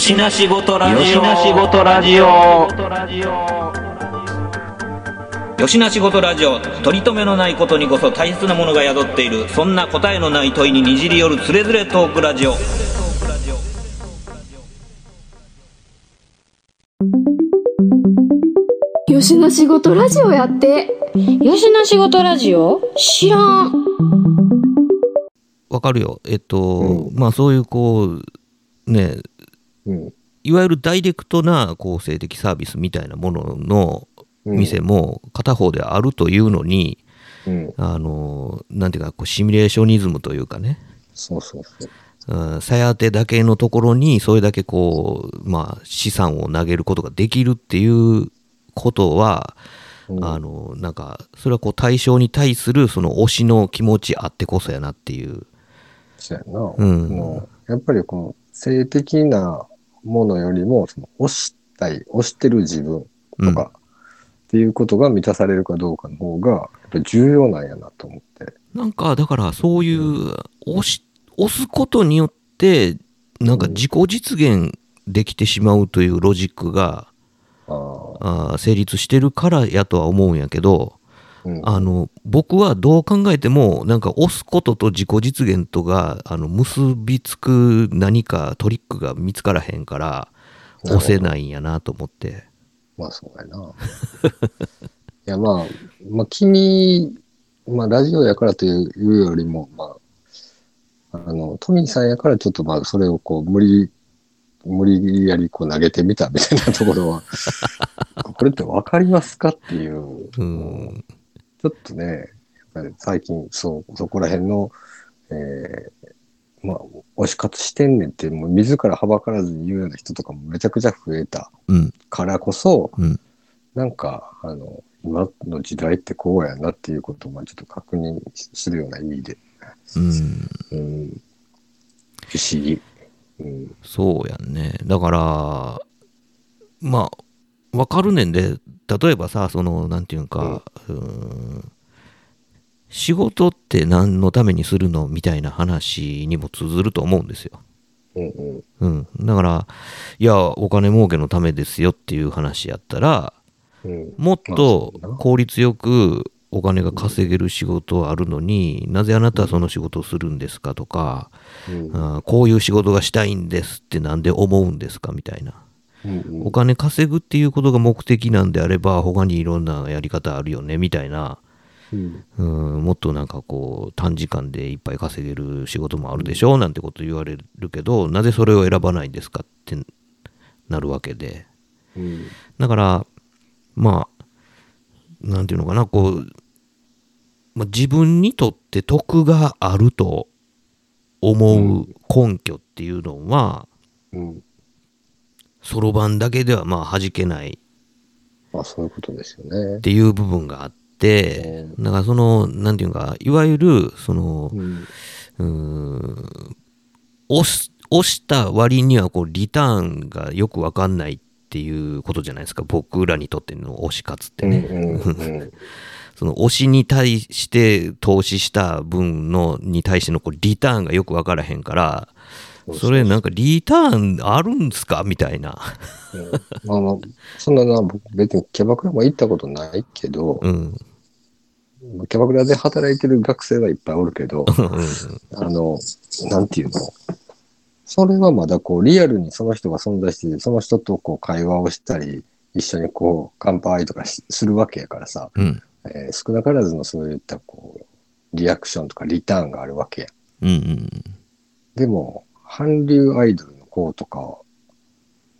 よしなしごとラジオ。よしなしごとラジオ。よしなしごとラジオ。取り留めのないことにこそ大切なものが宿っている。そんな答えのない問いににじり寄るつれづれトークラジオ。よしな仕事ラジオやってよしな仕事ラジオ？知らん。わかるよ。えっと、うまあそういうこう、ね、うん。いわゆるダイレクトな構成的サービスみたいなものの店も片方であるというのに、うん。あの、なんていうか、こうシミュレーショニズムというかね、そうそうそう。うんさやてだけのところにそれだけこう、まあ、資産を投げることができるっていうことは、うんあのなんかそれはこう対象に対するその推しの気持ちあってこそやなっていう、そうやな。うんもうやっぱりこの性的なものよりも、その推したい、推してる自分とか、っていうことが満たされるかどうかの方が、やっぱり重要なんやなと思って。なんかだからそういう押し押すことによってなんか自己実現できてしまうというロジックがあ成立してるからやとは思うんやけど、うん。あの僕はどう考えてもなんか押すことと自己実現とがあの結びつく何かトリックが見つからへんから押せないんやなと思ってまあそうやな。いやまあ、まあ君、まあラジオやからというよりも、まあ、あの、トミーさんやからちょっとまあそれをこう無理、無理やりこう投げてみたみたいなところは、これってわかりますかっていう、うんちょっとね、最近そう、そこら辺の、えーまあ、推し活してんねんって、もう自らはばからずに言うような人とかもめちゃくちゃ増えたうん。からこそ、うん。なんか、あの、今の時代ってこうやなっていうことを、まあちょっと確認するような意味で、うん。うん、不思議。うん、そうやんね。だからまあわかるねんで例えばさそのなんていうんか、うん仕事って何のためにするのみたいな話にも通ずると思うんですよ。うん、うん、うん、だから、いや、お金儲けのためですよっていう話やったら、うん。もっまあと効率よくお金が稼げる仕事はあるのに、なぜあなたはその仕事をするんですかとか、うん、こういう仕事がしたいんですってなんで思うんですかみたいな。うん、お金稼ぐっていうことが目的なんであれば、他にいろんなやり方あるよねみたいな。うん、うん、もっとなんかこう短時間でいっぱい稼げる仕事もあるでしょうなんてこと言われるけどなぜそれを選ばないんですかってなるわけで。うん、だからまあなんていうのかなこう、まあ、自分にとって得があると思う根拠っていうのはうん。そろばんだけではまあ弾けない。まあそういうことですよね。っ。ていう部分があってだからそのなんていうかいわゆるそのうん、うーん押し押した割にはこうリターンがよくわかんないっていうことじゃないですか。僕らにとっての推し活ってうん、ね、うん、その推しに対して投資した分のに対してのこうリターンがよくわからへんからそれなんかリターンあるんすか？みたいな。うん。まあまあ、そんなな、僕別にキャバクラも行ったことないけど、うん。キャバクラで働いてる学生はいっぱいおるけど、うん。あの、なんていうの？それはまだこう、リアルにその人が存在してその人とこう会話をしたり、一緒にこう、乾杯とかしするわけやからさ、うん。えー少なからずのそういったこう、リアクションとかリターンがあるわけや。うんうん。でも、韓流アイドルの子とか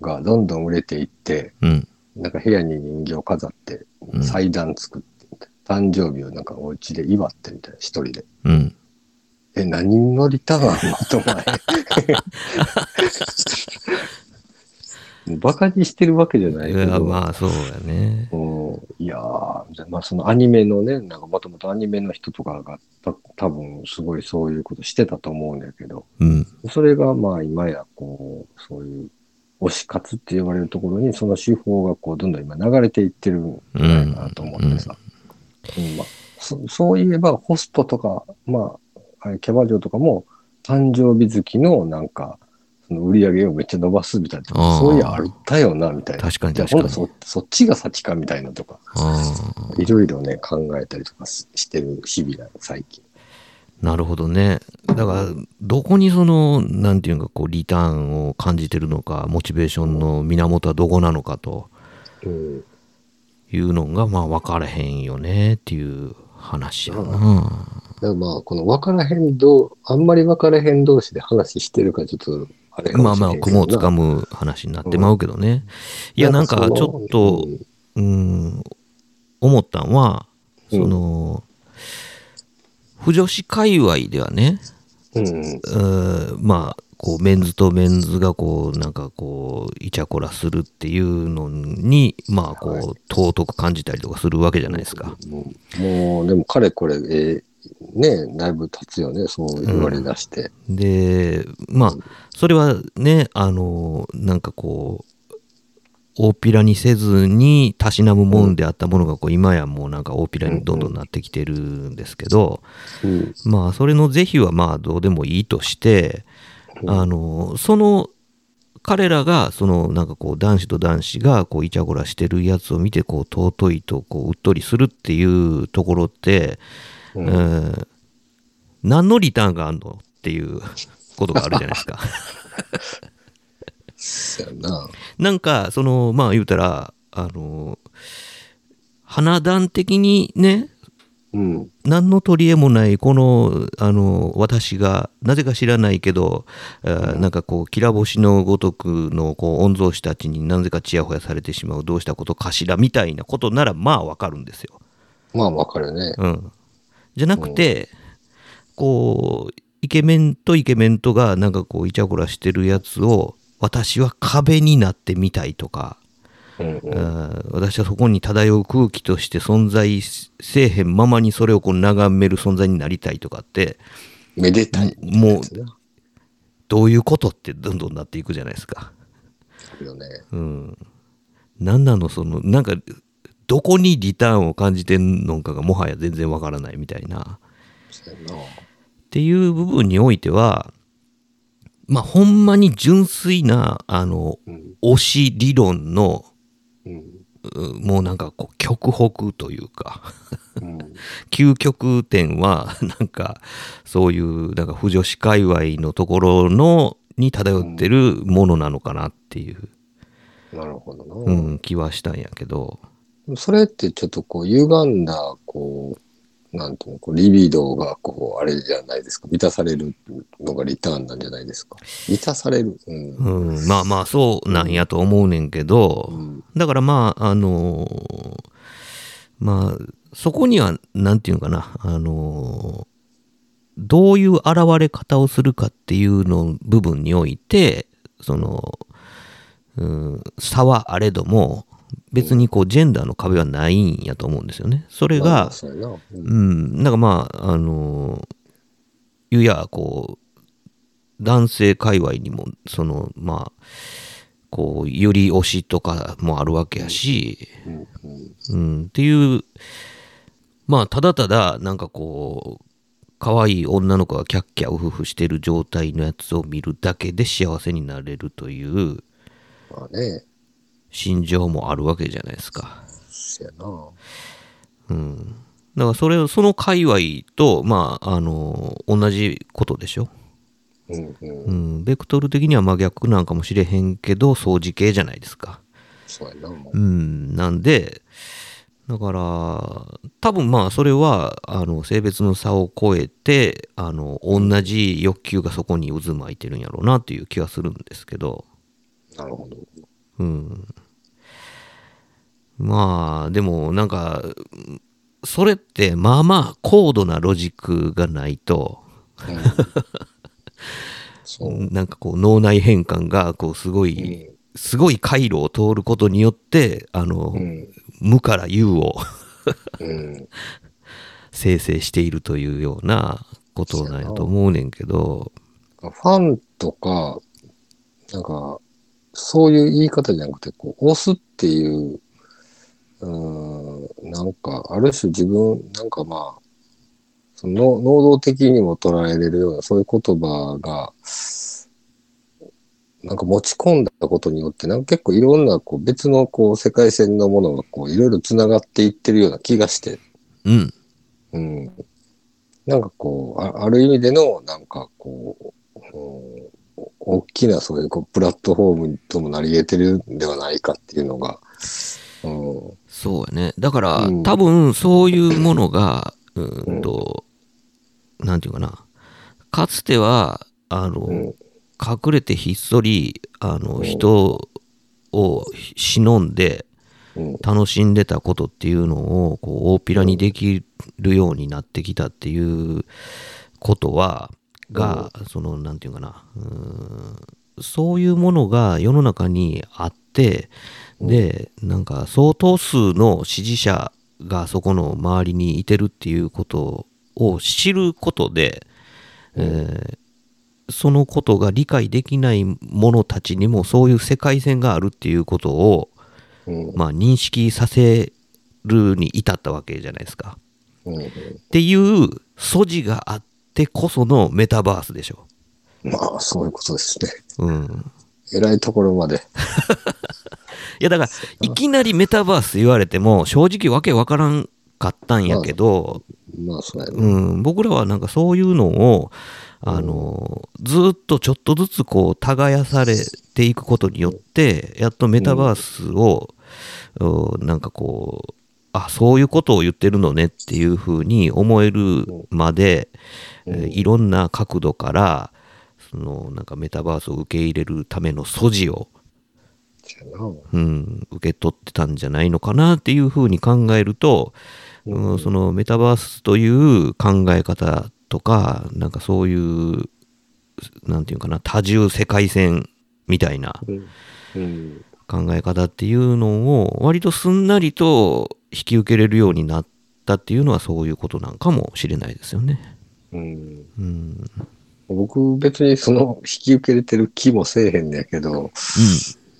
がどんどん売れていって、うん。なんか部屋に人形飾ってうん、祭壇作ってみたいな、誕生日をなんかお家で祝ってみたいな、一人で。うん。え、何のリターンあんの？と思わへんもうバカにしてるわけじゃないけど、まあそうやね。うん。いやまあそのアニメのね、なんかもともとアニメの人とかがた多分すごいそういうことしてたと思うんだけど、うん。それがまあ今やこう、そういう推し活って呼ばれるところにその手法がこうどんどん今流れていってるんじゃないかなと思ってさ。うんまあ、そそういえばホストとか、まあ、キャバ嬢とかも誕生日月のなんか、売り上げをめっちゃ伸ばすみたいなそういうあったよな、みたいな。確かにじゃあ確かに今度そそっちが先かみたいなとか、あいろいろね、考えたりとかししてる日々なの、最近。ーなるほどね。だから、どこにその、なんていうか、こう、リターンを感じてるのか、モチベーションの源はどこなのかとうん。いうのが、まあ、分からへんよねっていう話やな。だからまあ、この分からへんど、あんまり分からへん同士で話してるから、ちょっと、あれかまあまあ、雲をつかむ話になってまうけどね。いや、なんか、ちょっと、うん、思ったんは、その、不女子界隈ではね、うん、まあ、こう、メンズとメンズがこう、なんかこう、イチャコラするっていうのに、まあ、こう、尊く感じたりとかするわけじゃないですか。もう、もうでも、かれこれ、えーね、だいぶ経つよね、そう言われ出して。で、まあ、それはね、あの、なんかこう、大っぴらにせずにたしなむもんであったものがこう今やもうなんか大っぴらにどんどんなってきてるんですけど、うん、まあそれの是非はまあどうでもいいとして、あのその彼らがそのなんかこう男子と男子がこうイチャコラしてるやつを見てこう尊いとこううっとりするっていうところって、うんえー何のリターンがあるのっていうことがあるじゃないですか。な。なんかそのまあ言うたらあの花壇的にねうん、何の取り柄もないこのあの私がなぜか知らないけど、あーなんかこうきら星のごとくのこう御曹司たちになぜかちやほやされてしまうどうしたことかしらみたいなことならまあわかるんですよ。まあ、わかるね。うん、じゃなくてこうイケメンとイケメンとがなんかこうイチャコラしてるやつを私は壁になってみたいとか。うん、うん。私はそこに漂う空気として存在せえへんままにそれをこう眺める存在になりたいとかってめでたい。もうどういうことってどんどんなっていくじゃないですか。うよね。うん。なんなのそのなんかどこにリターンを感じてんのかがもはや全然わからないみたいな。っていう部分においてはまあほんまに純粋なあのうん、推し理論のもうなんかこう極北というか。うん。究極点はなんかそういうなんか不女子界隈のところのに漂ってるものなのかなっていう。うん、気はしたんやけどそれってちょっとこう、歪んだ、こう、なんていうの、こうリビドーが、こう、あれじゃないですか。満たされるのがリターンなんじゃないですか。満たされる。うん。うん、まあまあそうなんやと思うねんけど、うん。だからまああのーまあそこにはなんていうかなあのーどういう現れ方をするかっていうの部分においてその、うん、差はあれども別にこうジェンダーの壁はないんやと思うんですよね。それまあが、そうん。うん、なんかまあ、あのー、言うや、こう、男性界隈にも、その、まあ、こう、より推しとかもあるわけやし、うん、っていう、まあ、ただただ、なんかこう、可愛い女の子がキャッキャウフフしてる状態のやつを見るだけで幸せになれるという。まあね。心情もあるわけじゃないですか。そやな。うん。だからそれを、その界隈と、まあ、あの、同じことでしょ。うんうん。うん。ベクトル的には真逆なんかもしれへんけど、掃除系じゃないですか。そうやな。もうん。なんで、だから、多分まあ、それは、あの、性別の差を超えて、あの、同じ欲求がそこに渦巻いてるんやろうなっていう気はするんですけど、うなるほど。うん。まあ、でもなんか、それってまあまあ高度なロジックがないと、うん、そう。なんかこう脳内変換がこうすごうい、ん。すごい回路を通ることによって、あの、うん。無から有をうん。生成しているというようなことなんやと思うねんけど、ファンとか、なんか、そういう言い方じゃなくて、こう、押すっていう、うーん、なんか、ある種自分、なんかまあ、その能動的にも捉えれるような、そういう言葉が、なんか持ち込んだことによって、なんか結構いろんなこう別のこう世界線のものがこういろいろ繋がっていってるような気がして、うん。うん。なんかこう、あある意味での、なんかこう、うん大きなそういうこうプラットフォームともなり得てるんではないかっていうのが、うん、そうやね。だから、うん。多分そういうものが、うーんと、なんていうかな。かつては、あの、うん。隠れてひっそり、あの、人を忍んでうん、楽しんでたことっていうのを、こう、大っぴらにできるようになってきたっていうことは、が、その、なんていうかな。うそういうものが世の中にあって、で、なんか相当数の支持者がそこの周りにいてるっていうことを知ることで、えーそのことが理解できない者たちにもそういう世界線があるっていうことを、うん、まあ、認識させるに至ったわけじゃないですか。うん、っていう素地があってこそのメタバースでしょ。まあ、そういうことですね。うん。偉いところまで。いやだから、いきなりメタバース言われても、正直わけわからんかったんやけど、まあ、そうやね。うん、僕らはなんかそういうのを、あの、ずっとちょっとずつこう、耕されていくことによって、やっとメタバースを、うんなんかこう、あ、そういうことを言ってるのねっていうふうに思えるまで、えーいろんな角度から、そのなんかメタバースを受け入れるための素地を、そうん、受け取ってたんじゃないのかなっていうふうに考えると、うんそのメタバースという考え方とか、なんかそういう、なんていうかな、多重世界線みたいなうん。うん。考え方っていうのを、割とすんなりと引き受けれるようになったっていうのはそういうことなんかもしれないですよね。うん。うん。僕、別にその、引き受けれてる気もせえへんねやけど、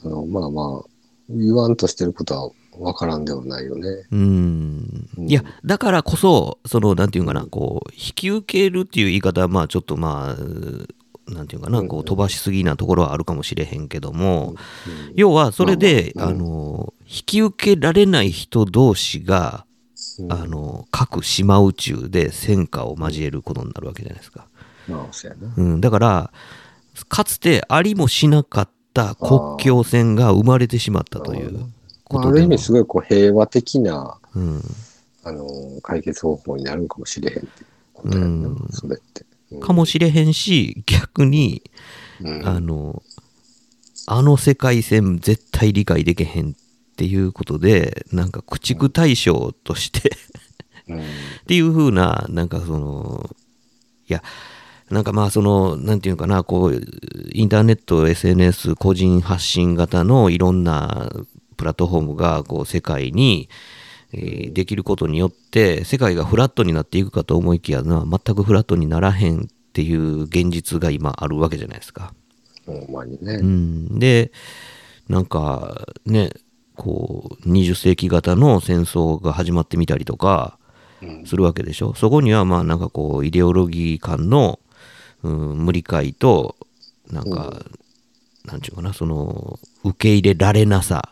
あのまあまあ、言わんとしてることは分からんではないよね。うん。うんいや、だからこそ、その、なんていうかな、こう、引き受けるっていう言い方は、まあ、ちょっとまあ、なんていうかな、こう、飛ばしすぎなところはあるかもしれへんけども、要は、それで、まあの、引き受けられない人同士が、うん。あの、各島宇宙で戦火を交えることになるわけじゃないですか。うん、だから、かつてありもしなかった国境線が生まれてしまったというまあ、ことでも。ある意味、すごいこう平和的な、うん、あの、解決方法になるんかもしれへんってことやんな、うん。それって。うん。かもしれへんし、逆に、うん。あの、あの世界線絶対理解できへんっていうことで、なんか駆逐対象としてうん。っていう風な、なんかその、いや、なんかまあその、なんていうかな、こう、インターネット、SNS、個人発信型のいろんなプラットフォームが、こう、世界に、えーできることによって、世界がフラットになっていくかと思いきやな、全くフラットにならへんっていう現実が今あるわけじゃないですか。ほんまにね。うん、でなんかねこう20世紀型の戦争が始まってみたりとかうん。するわけでしょ。そこにはまあなんかこうイデオロギー間の、うん、無理解となんか、なんちゅうかなその受け入れられなさ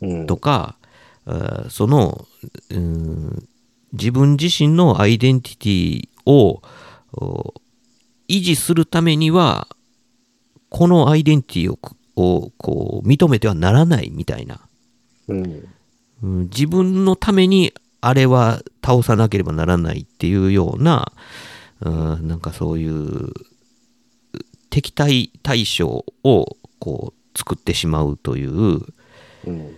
うん。とか、あーその、うん、自分自身のアイデンティティをお維持するためにはこのアイデンティティをくをこう認めてはならないみたいな、うん。うん、自分のためにあれは倒さなければならないっていうような、うん、なんかそういう敵対対象をこう作ってしまうといううん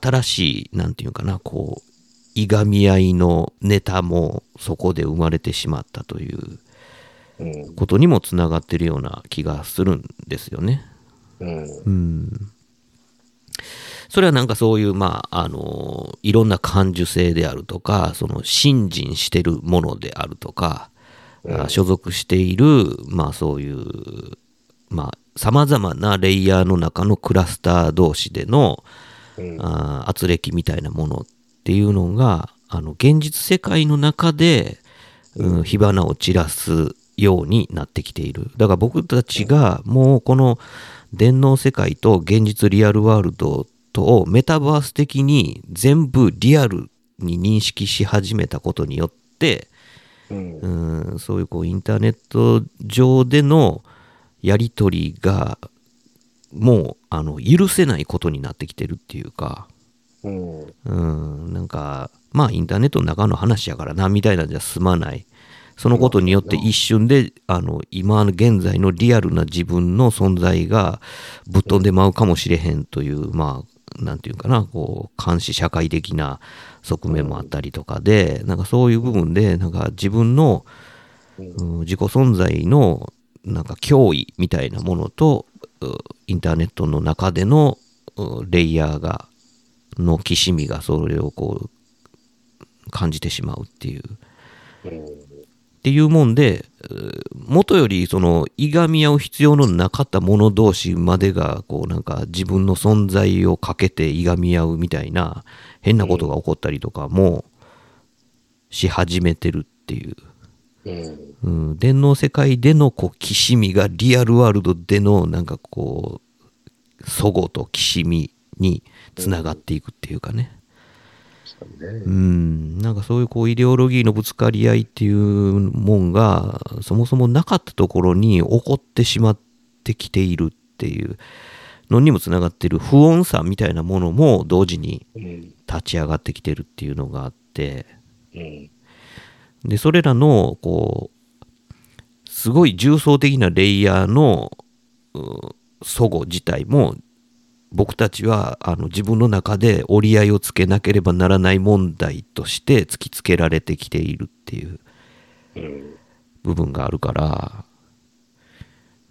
新しい、なんていうかな、こう、いがみ合いのネタもそこで生まれてしまったといううんことにもつながってるような気がするんですよね。うんうん。それはなんかそういう、まあ、あの、いろんな感受性であるとか、その、信心してるものであるとか、あ所属している、まあそういう、まあ、様々なレイヤーの中のクラスター同士での、うんあー圧力みたいなものっていうのがあの現実世界の中で、うん、火花を散らすようになってきている。だから僕たちがもうこの電脳世界と現実リアルワールドとをメタバース的に全部リアルに認識し始めたことによって、うん。うん、そういうこうインターネット上でのやり取りがもうあの許せないことになってきてるっていうか、うん。うん、なんかまあインターネットの中の話やからなみたいなんじゃ済まない。そのことによって一瞬であの今現在のリアルな自分の存在がぶっ飛んでまうかもしれへんというまあなんていうかな。こう監視社会的な側面もあったりとかでなんかそういう部分でなんか自分の、うん。自己存在のなんか脅威みたいなものとうインターネットの中でのレイヤーがのきしみがそれをこう感じてしまうっていう。っていうもんでう元よりそのいがみ合う必要のなかった者同士までがこうなんか自分の存在をかけていがみ合うみたいな変なことが起こったりとかもし始めてるっていう、うん。うん、電脳世界でのこうきしみがリアルワールドでのなんかこう齟齬ときしみにつながっていくっていうかね、そうね。うん、なんかそういうこうイデオロギーのぶつかり合いっていうもんがそもそもなかったところに起こってしまってきているっていうのにもつながってる不穏さみたいなものも同時にうん。立ち上がってきてるっていうのがあって。うんでそれらのこうすごい重層的なレイヤーのう齟齬自体も僕たちはあの自分の中で折り合いをつけなければならない問題として突きつけられてきているっていううん。部分があるから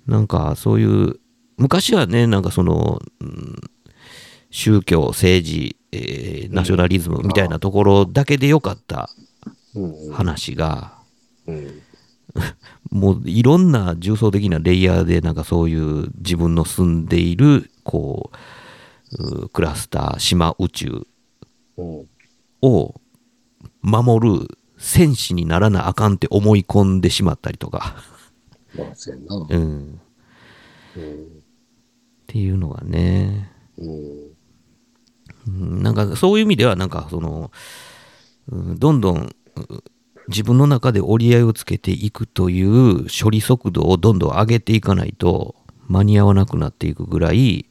なんかそういう昔はねなんかその、うん宗教政治、えーナショナリズムみたいなところだけでよかったうん話が、うんもういろんな重層的なレイヤーでなんかそういう自分の住んでいるこううクラスター島宇宙うんを守る戦士にならなあかんって思い込んでしまったりとか、うやな。うん、っうん。ていうのがね、うん。うん。なんかそういう意味ではなんかその、うんどんどんう自分の中で折り合いをつけていくという処理速度をどんどん上げていかないと間に合わなくなっていくぐらい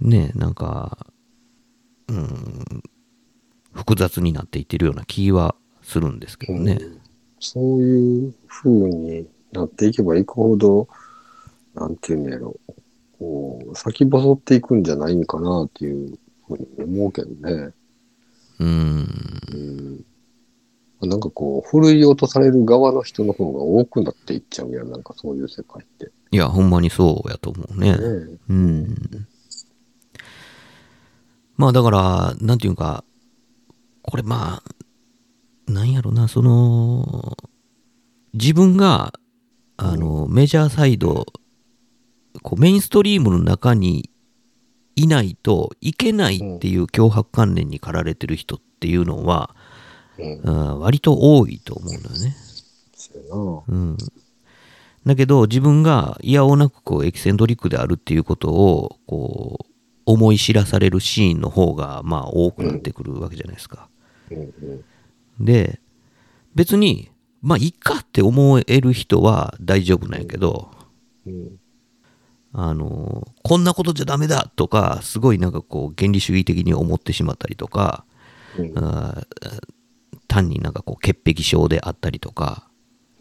ねなんか、うん、複雑になっていってるような気はするんですけどね。そういう風になっていけばいくほど、なんていうんやろ、こう、先細っていくんじゃないんかなっていうふうに思うけどね。うんうん。なんかこう、ふるい落とされる側の人の方が多くなっていっちゃうやん、なんかそういう世界って。いやほんまにそうやと思うね。ねうん。まあだから、なんていうか、これまあ、なんやろな、その、自分が、あの、メジャーサイド、こうメインストリームの中にいないといけないっていう脅迫観念に駆られてる人っていうのは、うん。うん割と多いと思うんだよね。そうん、だけど自分がいやおなくこうエキセントリックであるっていうことをこう思い知らされるシーンの方がまあ多くなってくるわけじゃないですか。うんうん。で別にまあいいかって思える人は大丈夫なんやけど、うん。あのこんなことじゃダメだとかすごいなんかこう原理主義的に思ってしまったりとか、うん単になんかこう潔癖症であったりとか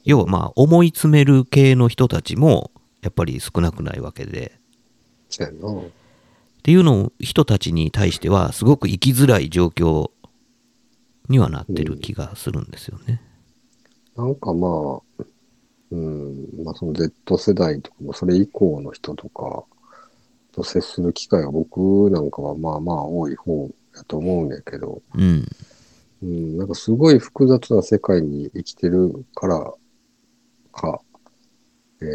要はまあ思い詰める系の人たちもやっぱり少なくないわけで。っていうのを人たちに対してはすごく生きづらい状況にはなってる気がするんですよね。なんかまあ、うん、まあその Z 世代とかもそれ以降の人とかと接する機会が僕なんかはまあまあ多い方やと思うんやけど、うん。うん、なんかすごい複雑な世界に生きてるからか、え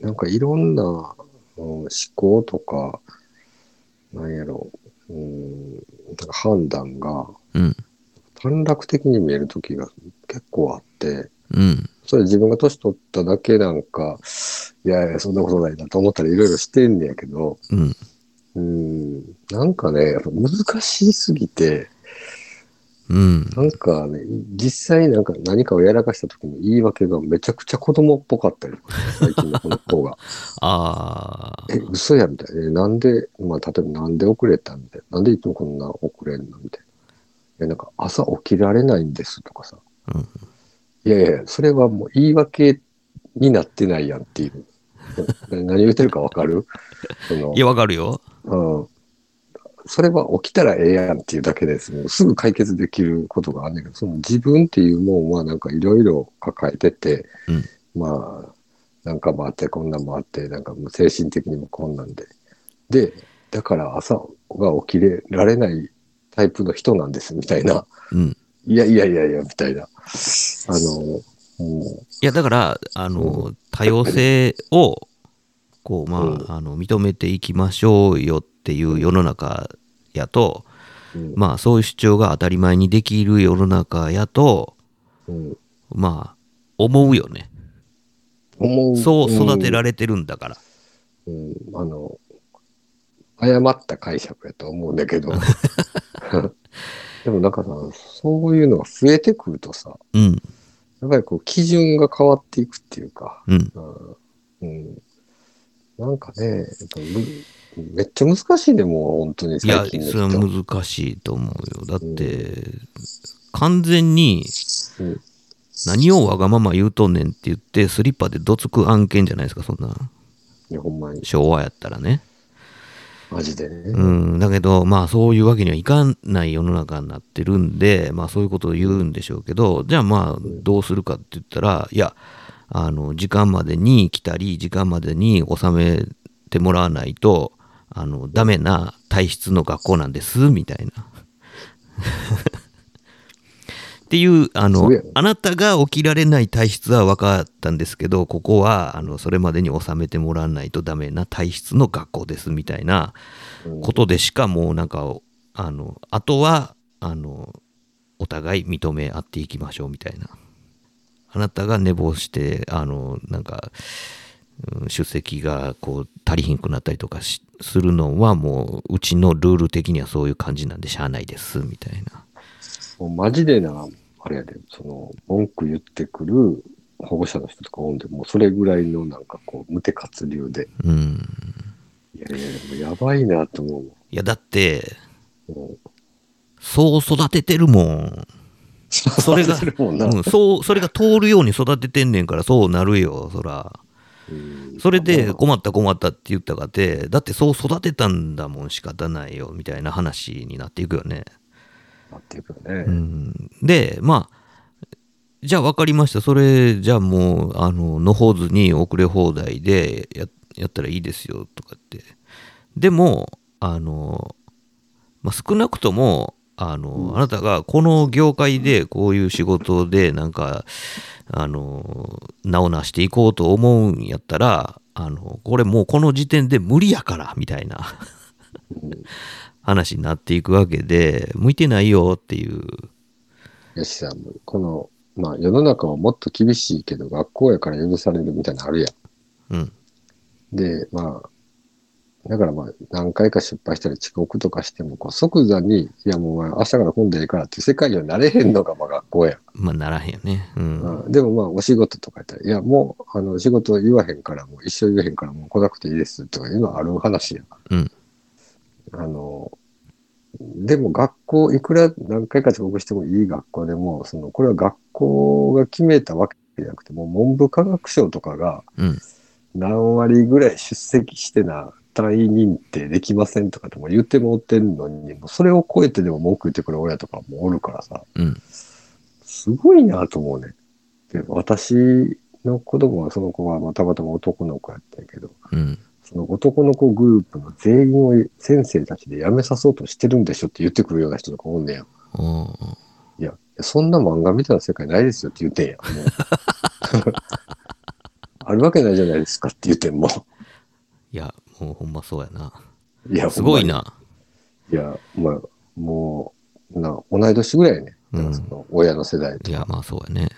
ー、なんかいろんな、うん思考とか、なんやろ、うん、なんか判断がうん。短絡的に見える時が結構あって、うん。それ自分が年取っただけなんか、いやいや、そんなことないなと思ったらいろいろしてんねやけど、うん。うん、なんかね、難しすぎて、うん。なんかね、実際なんか何かをやらかした時の言い訳がめちゃくちゃ子供っぽかったり、最近のこの子が。ああ。え、嘘やみたいな。えなんで、まあ、例えばなんで遅れたみたいな。なんでいつもこんな遅れんのみたいな。え、なんか朝起きられないんですとかさ。うんいやいや、それはもう言い訳になってないやんっていう。な何言ってるかわかる？そのいや、わかるよ。うん。それは起きたらええやんっていうだけです。すぐ解決できることがあんねんけど、その自分っていうもんはなんかいろいろ抱えてて、まあ、なんかもあって、こんなんもあって、なんかもう精神的にもこんなんで。で、だから朝が起きれられないタイプの人なんですみたいな。うん。いやいやいやいや、みたいな。あの、もいや、だから、あの、多様性を、こう、まうんあ、あの、認めていきましょうよっていう世の中やと、まあ、そういう主張が当たり前にできる世の中やと、うんまあ、思うよね。思うそう育てられてるんだから。うん、あの、誤った解釈やと思うんだけど。でもなんかさ、そういうのが増えてくるとさ、うん。やっぱりこう基準が変わっていくっていうか、うん。うん、うんなんかね、めっちゃ難しいね、もう本当にいや、それは人。難しいと思うよ。だって、完全にうん何をわがまま言うとんねんって言って、スリッパでどつく案件じゃないですか、そんな。いやほんまに、昭和やったらね。マジでね。うん。だけど、まあそういうわけにはいかない世の中になってるんで、まあそういうことを言うんでしょうけど、じゃあまあどうするかって言ったら、いや、あの、時間までに来たり、時間までに収めてもらわないと、あの、ダメな体質の学校なんです、みたいな。っていう、あのあなたが起きられない体質は分かったんですけど、ここは、あの、それまでに収めてもらわないとダメな体質の学校です、みたいなことでしかもうなんか、あの、あとは、あの、お互い認め合っていきましょう、みたいな。あなたが寝坊して、あの、なんか、うん出席がこう足りひんくなったりとかしするのはもううちのルール的にはそういう感じなんでしゃあないですみたいな。もうマジでな、あれやで、その、文句言ってくる保護者の人とかおんで、もうそれぐらいのなんかこう、無手活流で、うん。いやいや、やばいなと思ういやだって。そう育ててるもん。それが、うん、そう、それが通るように育ててんねんからそうなるよ、そら。うんそれで困った困ったって言ったかって、だってそう育てたんだもん仕方ないよみたいな話になっていくよね。なっていくよね。うん、で、まあ、じゃあ分かりました。それ、じゃあもう、あの、のほずに遅れ放題でややったらいいですよとかって。でも、あの、まあ、少なくとも、あの、あなたがこの業界でこういう仕事でなんか、あの、名を成していこうと思うんやったら、あの、これもうこの時点で無理やから、みたいな話になっていくわけで、向いてないよっていう。よしさんも、この、まあ世の中はもっと厳しいけど、学校やから許されるみたいなのあるやん。うん。で、まあ、だからまあ、何回か失敗したり遅刻とかしても、こう即座に、いやもう明日から混んでいいからって世界にはなれへんのがまあ学校やん。まあ、ならへんよね。うん。うんでもまあ、お仕事とかやったら、いやもう、あの、仕事言わへんから、もう一生言わへんから、もう来なくていいですとかいうのはある話やん。うん。あの、でも学校、いくら何回か遅刻してもいい学校でも、その、これは学校が決めたわけじゃなくて、もう文部科学省とかがうん。何割ぐらい出席してな、単位認定できませんとかってもう言ってもってんのに、それを超えてでも文句言ってくる親とかもおるからさ、うん。すごいなと思うね。で、私の子供は、その子はまあたまたま男の子やったけど、うん。その男の子グループの全員を先生たちで辞めさそうとしてるんでしょって言ってくるような人とかおんねや。いや、そんな漫画みたいな世界ないですよって言ってんや。あるわけないじゃないですかって言ってんも。いや、もう ほんまそうやな。いや、すごいな。いや、まあ、もう、な、同い年ぐらいやね。うんその親の世代といや、まあそうやね。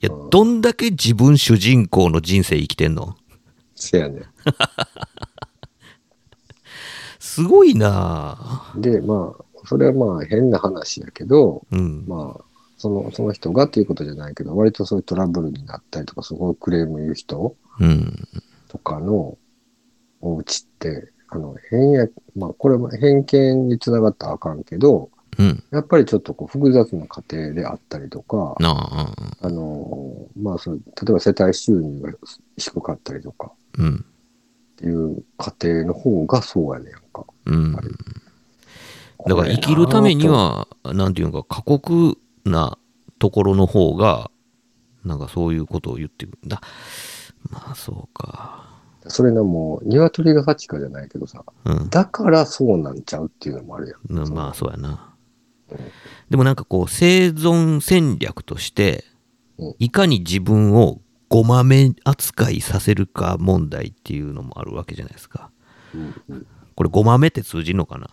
や、どんだけ自分主人公の人生生きてんの？せやね。すごいなで、まあ、それはまあ変な話やけど、うん。まあ、その、その人がっていうことじゃないけど、割とそういうトラブルになったりとか、すごいクレーム言う人うん。とかのお家って、あの、変や、まあ、これも偏見につながったらあかんけど、うん。やっぱりちょっとこう複雑な家庭であったりとか、なあ。あの、まあ、そう、例えば世帯収入が低かったりとかうん。っていう家庭の方がそうやねんか。うん。だから生きるためには、なんていうか、過酷なところの方が、なんかそういうことを言ってくるんだ。まあ、そうか。それのもう、鶏が勝ちかじゃないけどさ、うん。だからそうなんちゃうっていうのもあるやん。なまあ、そうやなうん。でもなんかこう、生存戦略としてうん、いかに自分をごまめ扱いさせるか問題っていうのもあるわけじゃないですか。うんうん。これ、ごまめって通じるのかな？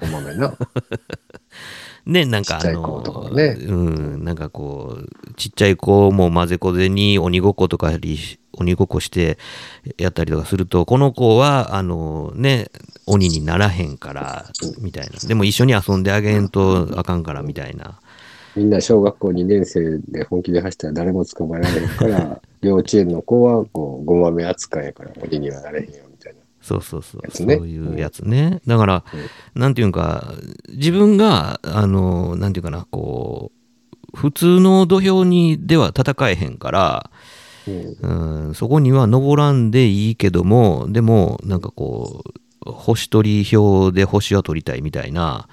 お豆な。ね、なんかあの、ねうん、なんかこう、ちっちゃい子も混ぜこぜに鬼ごっことか鬼ごっこしてやったりとかすると、この子は、あのね、鬼にならへんから、みたいな。でも一緒に遊んであげんとあかんから、みたいな。みんな小学校2年生で本気で走ったら誰も捕まえられへんから、幼稚園の子はこう、ごまめ扱いやから鬼にはなれへんよ。そうそうそう、ね。そういうやつね。だから、なんていうか、自分が、あの、なんていうかな、こう、普通の土俵にでは戦えへんから、うん。うん、そこには登らんでいいけども、でも、なんかこう、星取り表で星は取りたいみたいな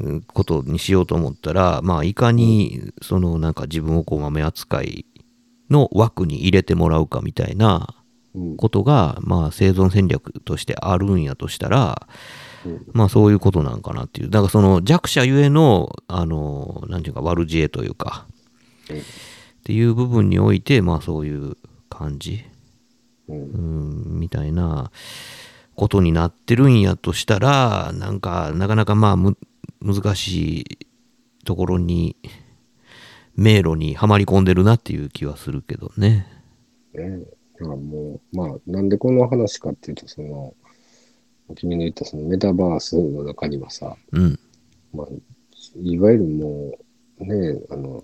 うん。ことにしようと思ったら、まあ、いかに、その、なんか自分をこう豆扱いの枠に入れてもらうかみたいなうんことが、まあ、生存戦略としてあるんやとしたら、うんまあ、そういうことなんかなっていう。だから、その弱者ゆえの、あの、なんていうか、悪知恵というか、うんっていう部分において、まあ、そういう感じ。うんうんみたいなことになってるんやとしたらなんかなかなかまあむ難しいところに迷路にはまり込んでるなっていう気はするけどね。ねだからもう、まあ、なんでこの話かっていうと、その、君の言ったそのメタバースの中にはさ、うん。まあ、いわゆるもう、ね、あの、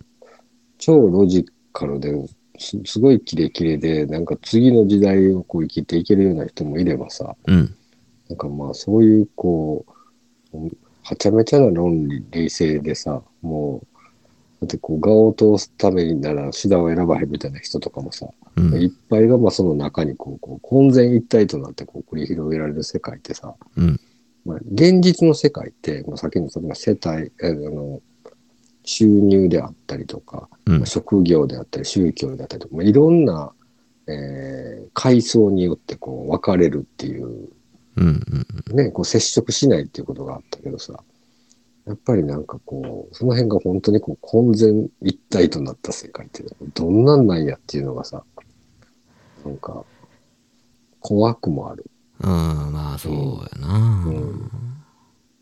超ロジカルですすごいキレキレで、なんか次の時代をこう生きていけるような人もいればさ、うん。なんかまあそういうこう、はちゃめちゃな論理、冷静でさ、もう、だってこう、画を通すためになら手段を選ばへんみたいな人とかもさ、うん。いっぱいがまあその中にこう、こう混然一体となってこう繰り広げられる世界ってさ、うん。まあ、現実の世界って、まあ、先のその世帯、えあの、収入であったりとか、うんまあ職業であったり、宗教であったりとか、まあ、いろんな、えー階層によってこう分かれるっていう、うん。うん。ね、こう接触しないっていうことがあったけどさ、やっぱりなんかこう、その辺が本当にこう混然一体となった世界ってどんなんなんやっていうのがさ、なんか、怖くもある。うん。まあそうやな。うん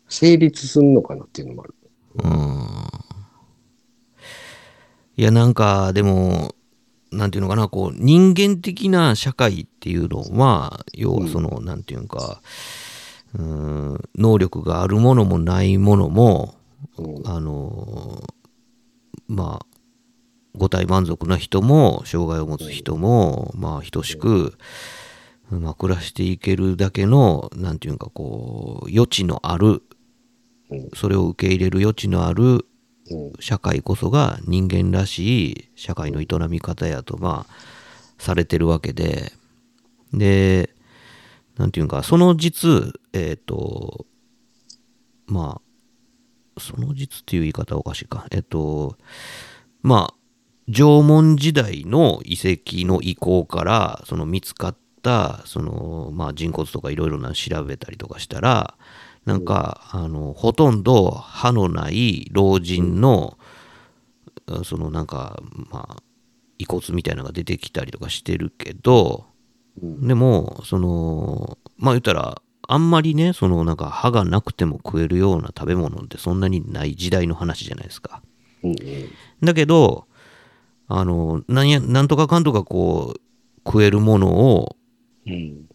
成立すんのかなっていうのもある。うん。いや、なんか、でも、なんていうのかな、こう、人間的な社会っていうのは、要はその、なんていうか、うん、能力があるものもないものも、うん。あの、まあ、五体満足な人も、障害を持つ人も、まあ、等しく、まあ、暮らしていけるだけの、なんていうか、こう、余地のある、うん。それを受け入れる余地のあるうん。社会こそが人間らしい社会の営み方やとまあされてるわけで。でなんていうかその実えっ、とまあその実っていう言い方おかしいか。えっ、とまあ縄文時代の遺跡の遺構からその見つかったその、まあ、人骨とかいろいろな調べたりとかしたらなんか、あのほとんど歯のない老人の、そのなんかまあ遺骨みたいなのが出てきたりとかしてるけど、でもそのまあ言ったらあんまりねそのなんか歯がなくても食えるような食べ物ってそんなにない時代の話じゃないですか。うんだけどあの、なんや、なんとかかんとかこう、食えるものを、うん。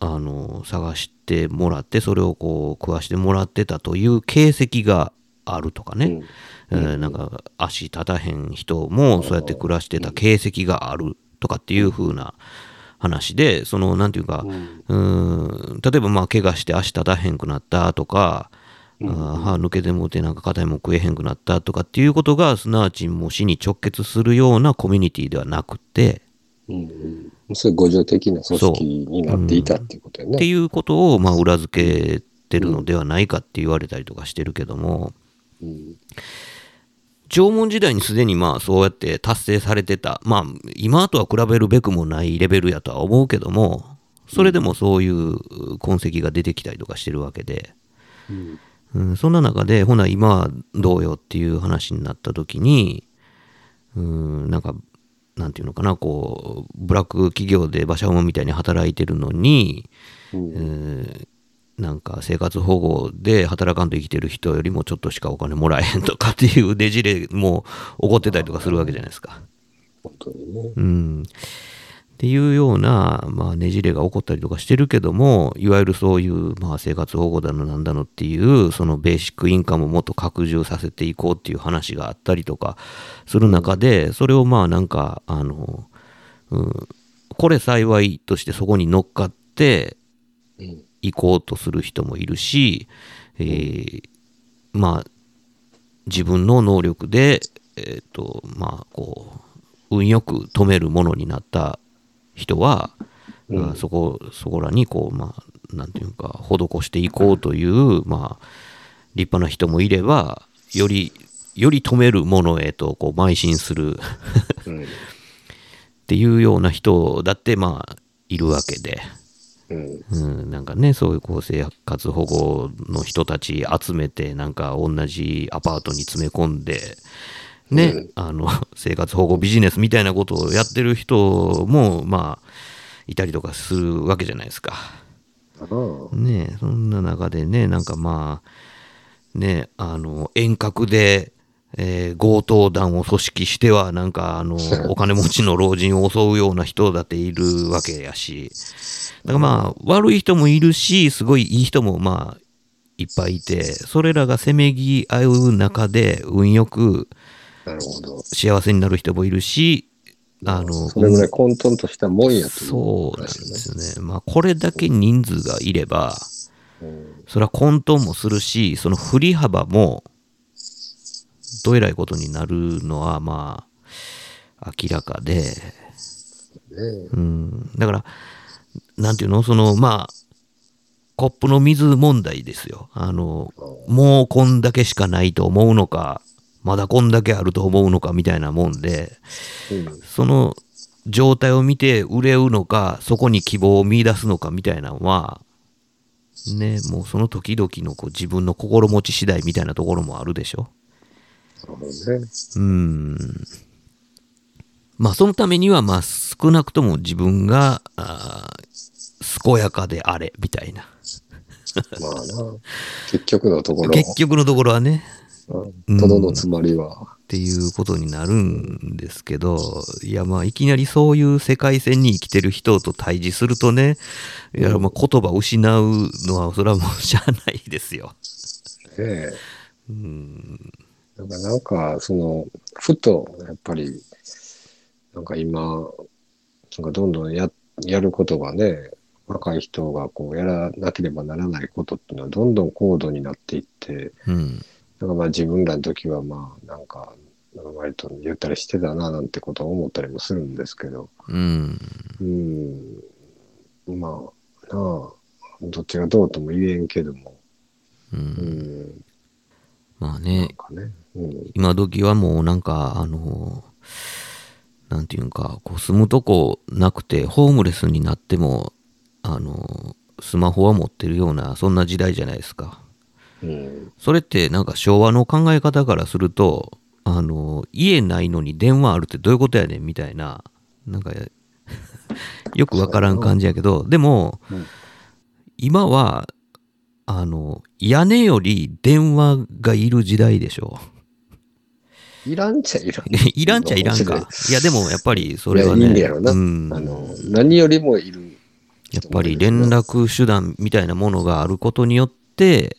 あの、探してもらって、それをこう、食わしてもらってたという形跡があるとかね。えーなんか、足立たへん人も、そうやって暮らしてた形跡があるとかっていう風な話で、その、なんていうか、うーん、例えばまあ、怪我して足立たへんくなったとか、あー歯抜けてもうてなんか硬いもん食えへんくなったとかっていうことがすなわちもう死に直結するようなコミュニティではなくてうんうん。そういう互助的な組織になっていたっていうことやね。っていうことをまあ裏付けてるのではないかって言われたりとかしてるけどもうん。縄文時代にすでにまあそうやって達成されてた。まあ今とは比べるべくもないレベルやとは思うけどもそれでもそういう痕跡が出てきたりとかしてるわけで、うん、そんな中でほな今はどうよっていう話になった時にうんなんかなんていうのかなこうブラック企業で馬車馬みたいに働いてるのに、えーなんか生活保護で働かんと生きてる人よりもちょっとしかお金もらえへんとかっていうねじれも起こってたりとかするわけじゃないですか。本当にね。うん。っていうような、まあ、ねじれが起こったりとかしてるけども、いわゆるそういう、まあ、生活保護だのなんだのっていう、そのベーシックインカムをもっと拡充させていこうっていう話があったりとかする中で、それをまあなんか、あの、うん、これ幸いとしてそこに乗っかってうん。行こうとする人もいるし、えーまあ、自分の能力で、えっ、と、まあ、こう、運よく止めるものになった人は、まあそこ、そこらに、こう、まあ、なんていうか、施していこうという、まあ、立派な人もいれば、より、より止めるものへと、こう、邁進するうん。っていうような人だって、まあ、いるわけで。うん。うん、なんかね、そういうこう生活保護の人たち集めて、なんか同じアパートに詰め込んで、ね、あの、生活保護ビジネスみたいなことをやってる人も、まあ、いたりとかするわけじゃないですか。ねそんな中でね、なんかまあ、ね、あの、遠隔で、えー強盗団を組織しては、なんか、あの、お金持ちの老人を襲うような人だっているわけやし、だからまあ、悪い人もいるし、すごいいい人もまあ、いっぱいいて、それらがせめぎ合う中で、運よく。幸せになる人もいるし、あの、それぐらい混沌としたもんやというそうなんですよね。まあ、これだけ人数がいれば、うんそれは混沌もするし、その振り幅も、どえらいことになるのは、まあ、明らかで、ね。うん、だから、なんていうの、その、まあ、コップの水問題ですよ。あの、もうこんだけしかないと思うのか、まだこんだけあると思うのかみたいなもんで、うん。その状態を見て憂うのか、そこに希望を見出すのかみたいなのは、ね、もうその時々のこう自分の心持ち次第みたいなところもあるでしょ。うん。まあそのためには、まあ少なくとも自分が、あー健やかであれ、みたいな。まあな。結局のところ、結局のところはね、うんとどのつまりは、っていうことになるんですけど、いやまあいきなりそういう世界線に生きてる人と対峙するとね、いやまあ言葉を失うのはそれはもうしゃあないですよ。ねえ。だからなんか、その、ふと、やっぱり、なんか今、なんかどんどんや、やることがね、若い人がこうやらなければならないことっていうのはどんどん高度になっていって、うん。なんかまあ自分らの時はまあなんか、割とゆったりしてたななんてことを思ったりもするんですけど、うん。うん、まあ、なあ、どっちがどうとも言えんけども、う。うんん、なんまあね、かね、うん、今時はもうなんか、あの、なんていうんか、こう住むとこなくて、ホームレスになっても、あの、スマホは持ってるような、そんな時代じゃないですか。うん、それってなんか昭和の考え方からすると、あの、家ないのに電話あるってどういうことやねんみたいな、なんか、よくわからん感じやけど、でも、うん今は、あの、屋根より電話がいる時代でしょ。いらんちゃいらん。いらんちゃいらんか。いや、でもやっぱりそれはね。いやいいんやろなうん、あの、何よりもいる。やっぱり連絡手段みたいなものがあることによって、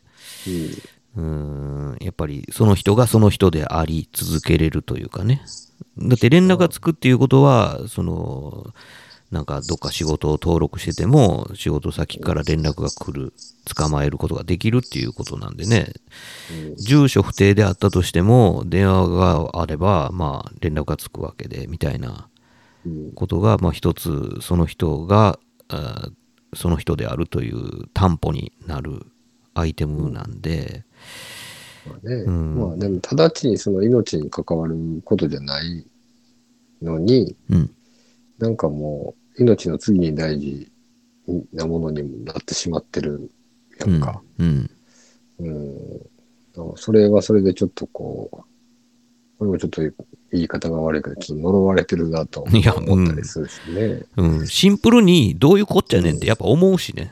うん。うん、やっぱりその人がその人であり続けれるというかね。だって連絡がつくっていうことは、その、なんかどっか仕事を登録してても、仕事先から連絡が来る、捕まえることができるっていうことなんでね。住所不定であったとしても、電話があれば、まあ連絡がつくわけで、みたいなうん。ことが、まあ一つ、その人が、その人であるという担保になるアイテムなんで、まあね。うんまあでも、直ちにその命に関わることじゃないのに、うん。なんかもう、命の次に大事なものにもなってしまってるやうんんか。。うん。うん。それはそれでちょっとこう、これもちょっと言い方が悪いけど、ちょっと呪われてるなと思ったりするしね。うん。シンプルにどういうこっちゃねんってやっぱ思うしね。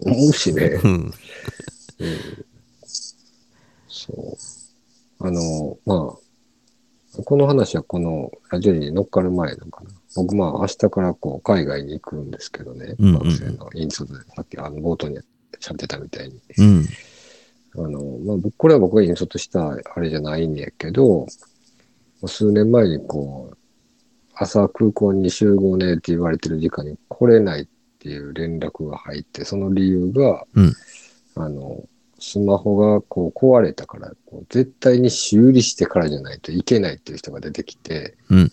思うしね。うん。そう。あの、まあ、この話はこのラジオに乗っかる前なのかな。僕まあ明日からこう海外に行くんですけどね。うんうんうん学生の引率でさっきあの冒頭に喋ってたみたいに。うん。あの、まあ僕、これは僕が引率したあれじゃないんやけど、数年前にこう、朝空港に集合ねって言われてる時間に来れないっていう連絡が入って、その理由が、うんあの、スマホがこう壊れたから、こう絶対に修理してからじゃないといけないっていう人が出てきて、うん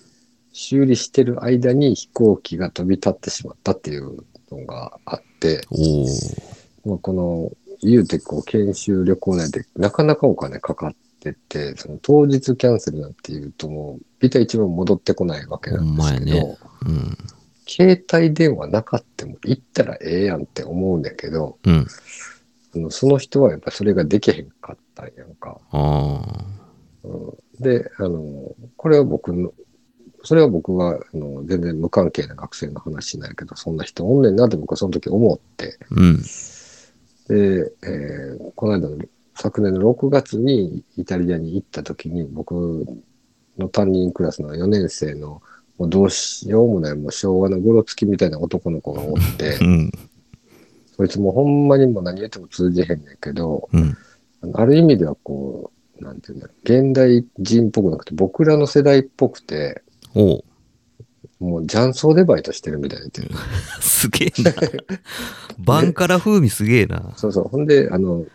修理してる間に飛行機が飛び立ってしまったっていうのがあって。まあ、この、言うてこう、研修旅行内でなかなかお金かかってて、その当日キャンセルなんていうともう、ビタ一番戻ってこないわけなんですけど、ねうん。携帯電話なかっても行ったらええやんって思うんだけど、うん。あのその人はやっぱそれができへんかったんやんか。ああ。で、あの、これは僕の、それは僕はあの全然無関係な学生の話なんやけど、そんな人おんねんなって僕はその時思って、うん。で、えーこの間の昨年の6月にイタリアに行った時に僕の担任クラスの4年生のもうどうしようもないもう昭和のゴロつきみたいな男の子がおってう、ん。そいつもほんまにもう何言っても通じへんねんけど、うん。ある意味ではこう、なんていうんだろう、現代人っぽくなくて僕らの世代っぽくて、おう。もう雀荘でバイトしてるみたいな言ってる。すげえな。バンカラ風味すげえな。そうそう。ほんで、あの、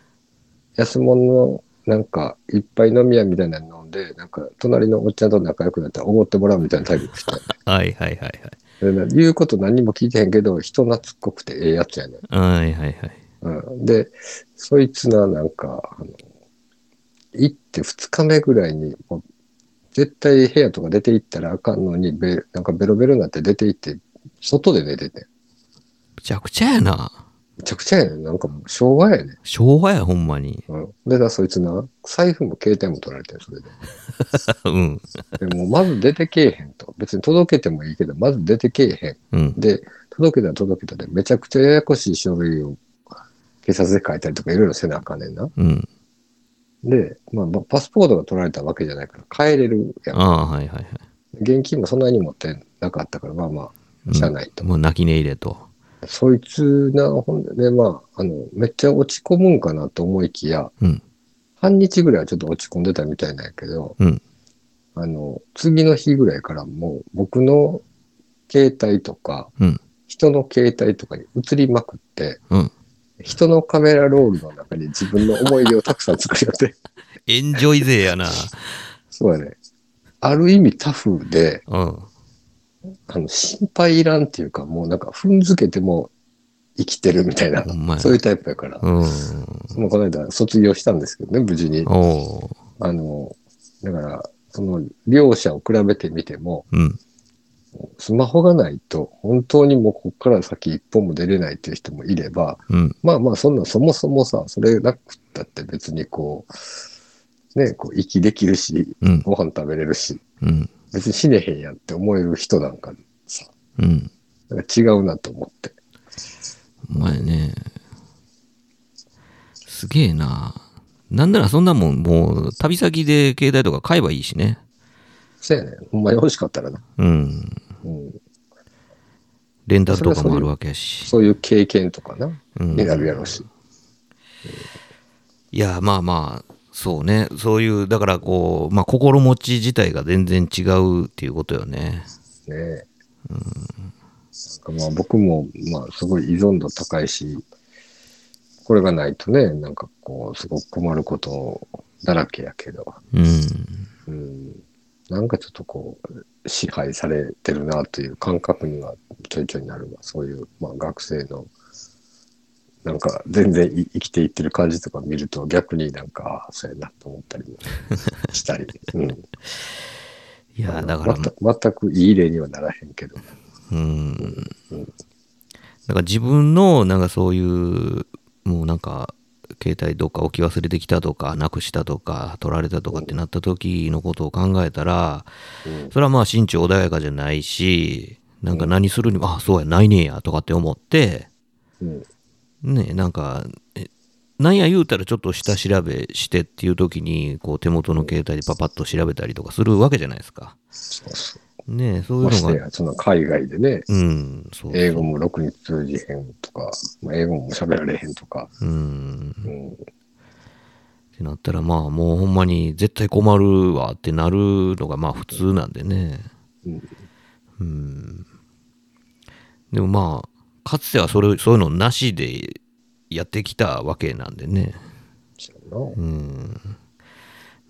安物の、なんか、いっぱい飲み屋みたいなの飲んで、なんか、隣のおっちゃんと仲良くなったらおごってもらうみたいなタイプの人やねはいはいはいはい。言うこと何も聞いてへんけど、人懐っこくてええやつやねん。はいはいはい。うん。で、そいつな、なんか、あの、行って二日目ぐらいに、もう絶対部屋とか出て行ったらあかんのに、べなんかベロベロになって出て行って、外で寝ててん。めちゃくちゃやな。めちゃくちゃやねん。なんかもう昭和やねん。昭和や、ほんまに。うん。でな、そいつな、財布も携帯も取られてる、それで。うん。でも、まず出てけえへんと。別に届けてもいいけど、まず出てけえへん。うん。で、届けたら届けたで、めちゃくちゃややこしい書類を警察で書いたりとかいろいろせなあかんねんな。うん。で、まあ、まあパスポートが取られたわけじゃないから、帰れるやん。ああ、はいはいはい。現金もそんなに持ってなかったから、まあまあ、しゃあないと。もう泣き寝入れと。そいつな、ほんで、まあ、あの、めっちゃ落ち込むんかなと思いきや、うん。半日ぐらいはちょっと落ち込んでたみたいなんやけど、うん。あの、次の日ぐらいからもう僕の携帯とか、うん。人の携帯とかに移りまくって、うん。人のカメラロールの中に自分の思い出をたくさん作りよって、エンジョイ勢やな。そうやね。ある意味タフで、うん。あの、心配いらんっていうか、もうなんか踏んづけても生きてるみたいなそういうタイプやから、うん。もうこの間卒業したんですけどね、無事に。あの、だから、その両者を比べてみても、うん。スマホがないと本当にもうこっから先一歩も出れないっていう人もいれば、うん。まあまあそんなそもそもさ、それなくったって別にこう、ね、こう息できるし、うん。ご飯食べれるし、うん。別に死ねへんやんって思える人なんかさ、うん。なんか違うなと思って。お前ね。すげえな。なんならそんなもん、もう、旅先で携帯とか買えばいいしね。そうやね。ほんまに欲しかったらな。うん。うん。レンタルとかもあるわけやし。そういう経験とかな、うんになるやろうし。いや、まあまあ、そうね。そういう、だからこう、まあ心持ち自体が全然違うっていうことよね。ねえ。なんかまあ僕も、まあすごい依存度高いし、これがないとね、なんかこう、すごく困ることだらけやけど、うん。うん。なんかちょっとこう、支配されてるなという感覚にはちょいちょいなるわ。そういう、まあ学生の、なんか全然い生きていってる感じとか見ると逆になんか、そうやなと思ったりも したり。うん。いや、だから、また全くいい例にはならへんけど。うん。だから自分の、なんかそういう、もうなんか、携帯どっか置き忘れてきたとか、なくしたとか、取られたとかってなった時のことを考えたら、うんそれはまあ心中穏やかじゃないし、なんか何するにも、あ、そうや、ないねんや、とかって思って、うん。ね、なんか、えなんや言うたらちょっと下調べしてっていう時に、こう手元の携帯でパパッと調べたりとかするわけじゃないですか。ねそういうのが、してや、その海外でね、うん、そうそう英語もろくに通じへんとか、まあ、英語も喋られへんとか、うん。うん、ってなったらまあもうほんまに絶対困るわってなるのがまあ普通なんでね。うんうん。でもまあ、かつてはそれ、そういうのなしでやってきたわけなんでね。そうやなうん。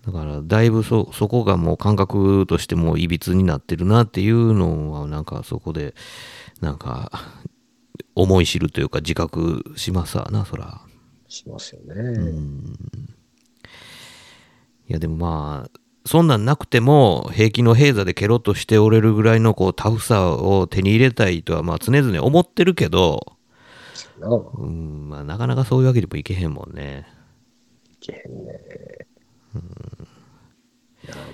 だからだいぶそ、そこがもう感覚としてもういびつになってるなっていうのはなんかそこで、なんか思い知るというか自覚しますわな、そら。しますよね。うんいやでもまあそんなんなくても平気の平座でケロッとしておれるぐらいのこうタフさを手に入れたいとはまあ常々思ってるけど、うんまあ、なかなかそういうわけにもいけへんもんね。いけへんね。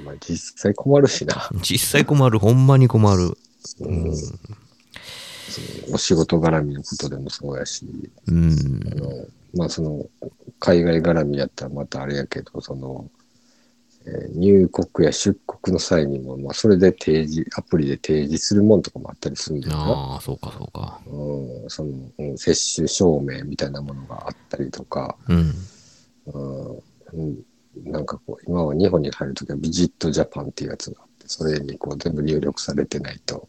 まあ実際困るしな。実際困るほんまに困る。うん。お仕事絡みのことでもそうやし、うんあのまあその、海外絡みやったらまたあれやけど、その、えー入国や出国の際にも、まあそれで提示、アプリで提示するもんとかもあったりするんだよな。ああそうかそうか。うん、その、うん接種証明みたいなものがあったりとか、うんうんうんなんかこう、今は日本に入るときはビジットジャパンっていうやつがあって、それにこう全部入力されてないと、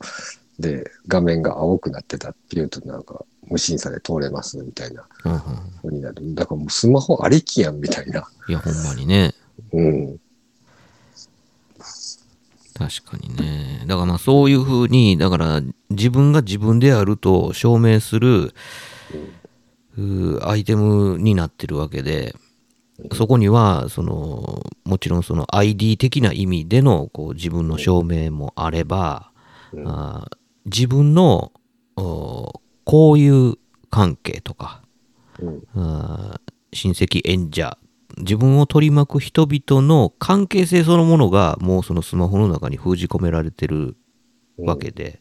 で、画面が青くなってたっていうと、なんか無審査で通れますみたいなうんうになる。だからもうスマホありきやんみたいな。いやほんまにねうん。確かにね。だからまあそういうふうに、だから自分が自分であると証明する、アイテムになってるわけで、そこには、その、もちろんその ID 的な意味でのこう自分の証明もあれば、うん。あー自分のお交友関係とか、うん。あー親戚演者自分を取り巻く人々の関係性そのものがもうそのスマホの中に封じ込められてるわけで、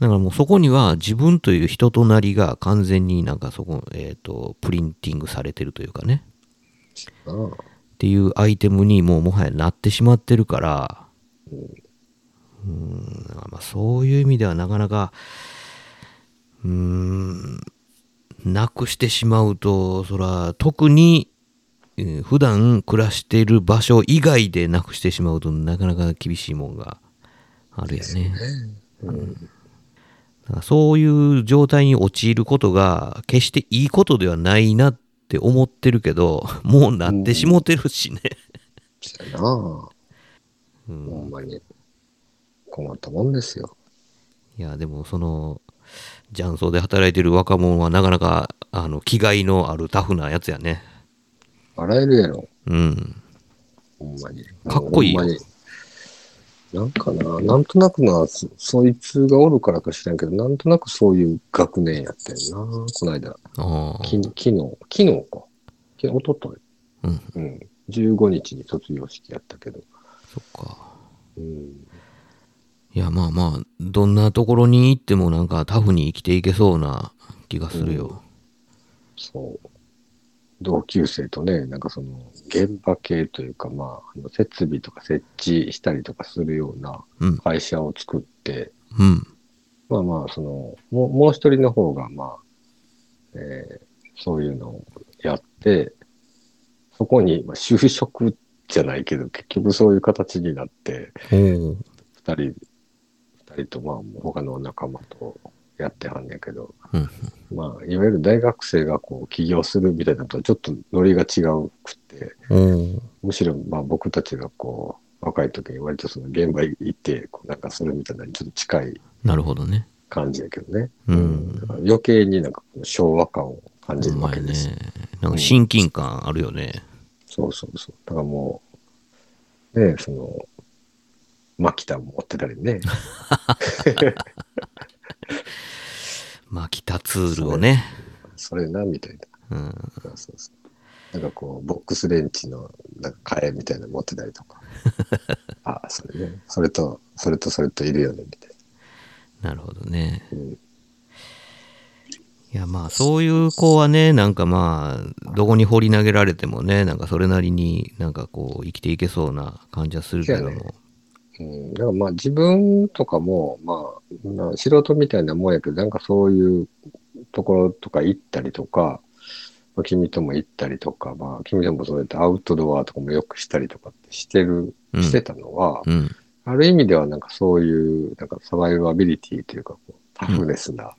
だからもうそこには自分という人となりが完全になんかそこ、えー、とプリンティングされてるというかねっていうアイテムにもうもはやなってしまってるからうんまあそういう意味ではなかなかうーんなくしてしまうとそら特にえー普段暮らしている場所以外でなくしてしまうとなかなか厳しいもんがあるよね。だからそういう状態に陥ることが決していいことではないなって思ってるけど もうなってしもてるしね。そうやな。ほんまに。困ったもんですよ。いやでもその雀荘で働いてる若者はなかなかあの気概のあるタフなやつやね。笑えるやろ。うん。ほんまに。かっこいいよほんまになんかな、なんとなくな、そそいつがおるからか知らんけど、なんとなくそういう学年やってんな、この間。ああ。き昨日、昨日か。昨日、おととい。うん。うん。15日に卒業式やったけど。そっか。うん。いやまあまあどんなところに行ってもなんかタフに生きていけそうな気がするよ。そう。同級生とね、なんかその、現場系というか、まあ、あの設備とか設置したりとかするようなうん。会社を作って、うん。まあまあ、その、もうもう一人の方が、まあ、えーそういうのをやって、そこに、まあ、就職じゃないけど、結局そういう形になって、二人、二人と、まあ、他の仲間とやってはんねんけど、うんまあ、いわゆる大学生がこう起業するみたいなのとはちょっとノリが違うくて、おーむしろまあ僕たちがこう、若い時に割とその現場行って、こうなんかするみたいなのにちょっと近いなるほどね。感じやけどね。うん余計になんか昭和感を感じるわけです。。なんか親近感あるよね。そうそうそう。だからもう、ねその、マキタ持ってたりね。まあ、北ツールをね。それな、みたいな。うん。そうそうそう。なんかこう、ボックスレンチのなんか替えみたいなの持ってたりとか。あ あ、それね。それと、それとそれといるよね、みたいなるほどね。な。うん。いやまあそういう子はねなんかまあどこに放り投げられてもねなんかそれなりになんかこう生きていけそうな感じはするけどもそうん、だからまあ自分とかも、まあ、まあ素人みたいなもんやけど、なんかそういうところとか行ったりとか、まあ、君とも行ったりとか、まあ君ともそうやってアウトドアとかもよくしたりとかってしてる、うん。してたのは、うん。ある意味ではなんかそういう、なんかサバイバビリティというか、こうタフネスな、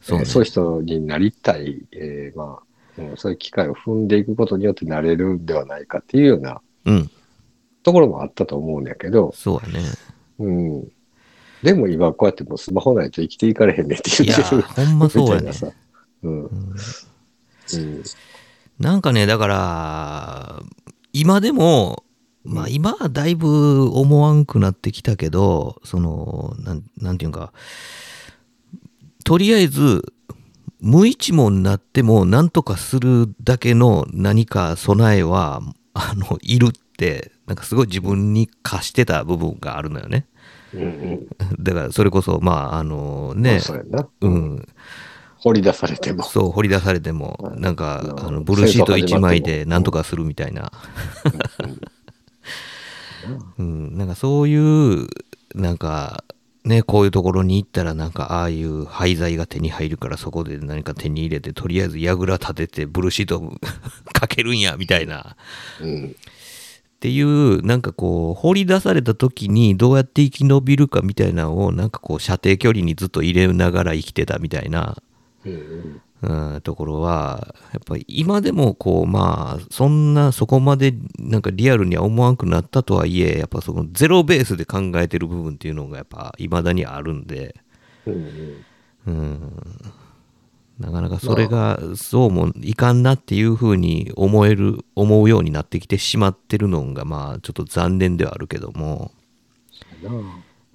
そうね。えーそういう人になりたい、えーまあ、うんそういう機会を踏んでいくことによってなれるんではないかっていうようなうんところもあったと思うんやけど、そうやねうん。でも今こうやってもうスマホないと生きていかれへんねっていや言ってる。ほんまそうやね。うん。うん。なんかねだから今でもまあ今はだいぶ思わんくなってきたけどそのなんなんていうんかとりあえず無一文になっても何とかするだけの何か備えはあのいるってなんかすごい自分に課してた部分があるのよねうんうん。だからそれこそまああのまねう。ん掘り出されても。そう掘り出されてもうんなんかうんあのブルーシート1枚で何とかするみたいなうん、なんかそういうなんかねこういうところに行ったらなんかああいう廃材が手に入るからそこで何か手に入れてとりあえず櫓立ててブルーシート かけるんやみたいなうん。っていうなんかこう掘り出された時にどうやって生き延びるかみたいなのをなんかこう射程距離にずっと入れながら生きてたみたいな、うんうん。うん、ところはやっぱり今でもこうまあそんなそこまでなんかリアルには思わんくなったとはいえやっぱそのゼロベースで考えてる部分っていうのがやっぱ未だにあるんで、うんうん。うん、なかなかそれがそうもいかんなっていうふうに思える思うようになってきてしまってるのがまあちょっと残念ではあるけども、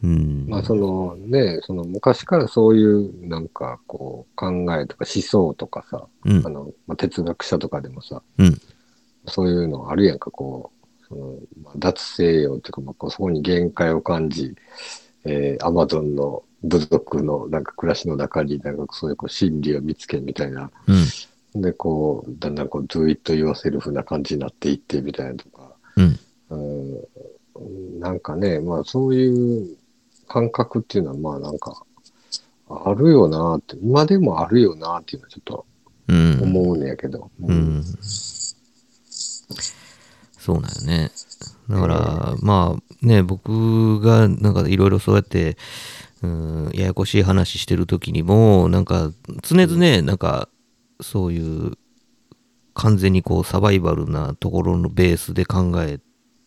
うん、まあそのね、その昔からそういうなんかこう考えとか思想とかさ、うん。あの、まあ、哲学者とかでもさ、うん。そういうのあるやんか、こう、その、まあ、脱西洋っていうか、まあ、こうそこに限界を感じ、えー、アマゾンの部族のなんか暮らしの中になんかそういうこう真理を見つけみたいな、うん。で、こう、だんだんこう、do it yourself な感じになっていってみたいなとか、うん。うん、なんかね、まあそういう感覚っていうのはまあなんか、あるよなって、今でもあるよなっていうのはちょっとうん。思うんやけど。うん、そうなんよね。だから、まあね、僕がなんかいろいろそうやって、うん、ややこしい話してる時にも、なんか常々ね、なんかそういう完全にこうサバイバルなところのベースで考え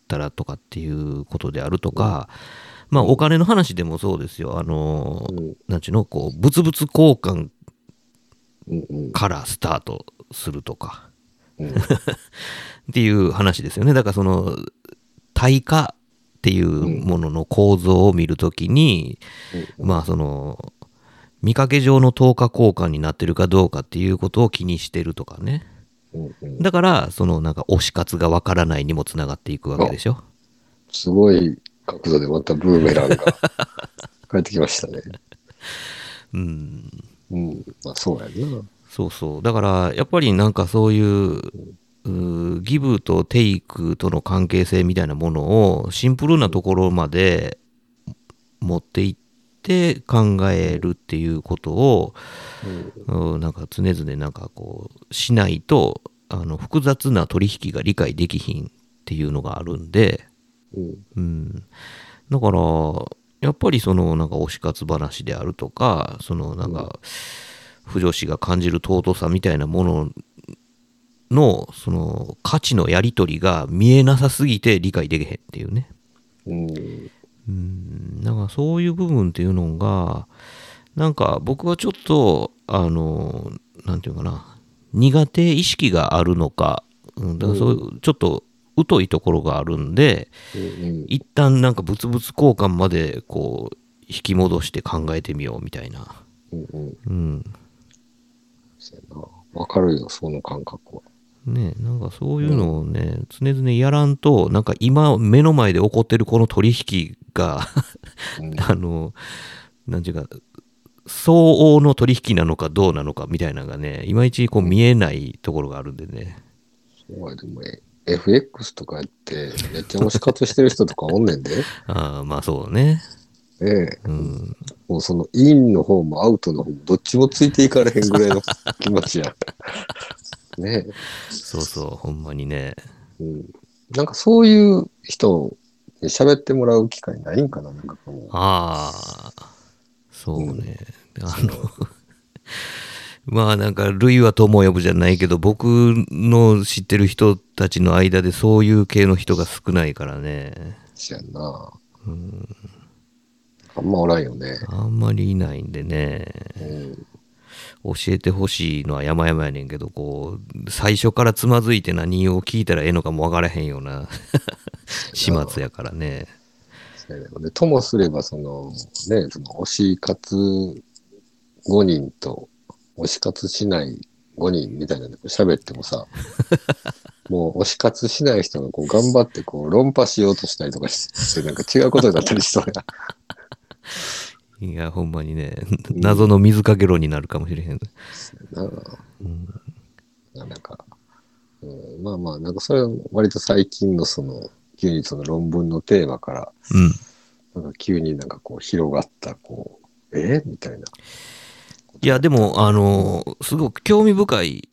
たらとかっていうことであるとか、まあお金の話でもそうですよ。あの、うんなんちゅうの、こう、物々交換からスタートするとか。うん っていう話ですよね。だからその対価っていうものの構造を見るときに、まあその見かけ上の等価交換になってるかどうかっていうことを気にしてるとかね。だからそのなんか推し活がわからないにもつながっていくわけでしょ。すごい角度でまたブーメランが 帰ってきましたね。うん。うん、まあそうやんな。そうそう。だから、やっぱりなんかそういう、ギブとテイクとの関係性みたいなものをシンプルなところまで持っていって考えるっていうことを、うんなんか常々なんかこうしないとあの複雑な取引が理解できひんっていうのがあるんで、うん。うん、だからやっぱりそのなんか推し活話であるとかそのなんか不女子が感じる尊さみたいなもののその価値のやり取りが見えなさすぎて理解できへんっていうねうん。うんだからそういう部分っていうのがなんか僕はちょっとあのなんていうかな苦手意識があるのか、うん、だからそういうちょっと疎いところがあるんで、うん。一旦なんか物々交換までこう引き戻して考えてみようみたいな。うん。うん。うん。わかるよ、その感覚は。ねなんかそういうのをね、常々やらんと、なんか今目の前で起こってるこの取引が、うん あの、なんていうか、相応の取引なのかどうなのかみたいなのがね、いまいちこう見えないところがあるんでね。そうやでも、え FX とかやって、めっちゃ推し活してる人とかおんねんで。ああ、まあそうね。ええ。うん。もうそのインの方もアウトの方もどっちもついていかれへんぐらいの気持ちや。ねそうそう、ほんまにね。え。うん。なんかそういう人に喋ってもらう機会ないんかななんかこう。ああ、そうね。あの、まあなんか、類は友を呼ぶじゃないけど、僕の知ってる人たちの間でそういう系の人が少ないからね。しやんな。うん、あんまおらんよね。あんまりいないんでね。うん。教えてほしいのは山々やねんけど、こう、最初からつまずいて何を聞いたらええのかもわからへんような 始末やからね。ねで、ともすれば、その、ね、その推し活5人と推し活しない5人みたいなので喋ってもさ、もう推し活しない人がこう頑張ってこう論破しようとしたりとかして、なんか違うことになったりしそうや。いや、ほんまにね、謎の水かけ論になるかもしれへん。なあなんか、うん、まあまあ、なんかそれは割と最近のその、急にその論文のテーマから、うん。なんか急になんかこう広がった、こう、えみたいな。いや、でも、あの、すごく興味深い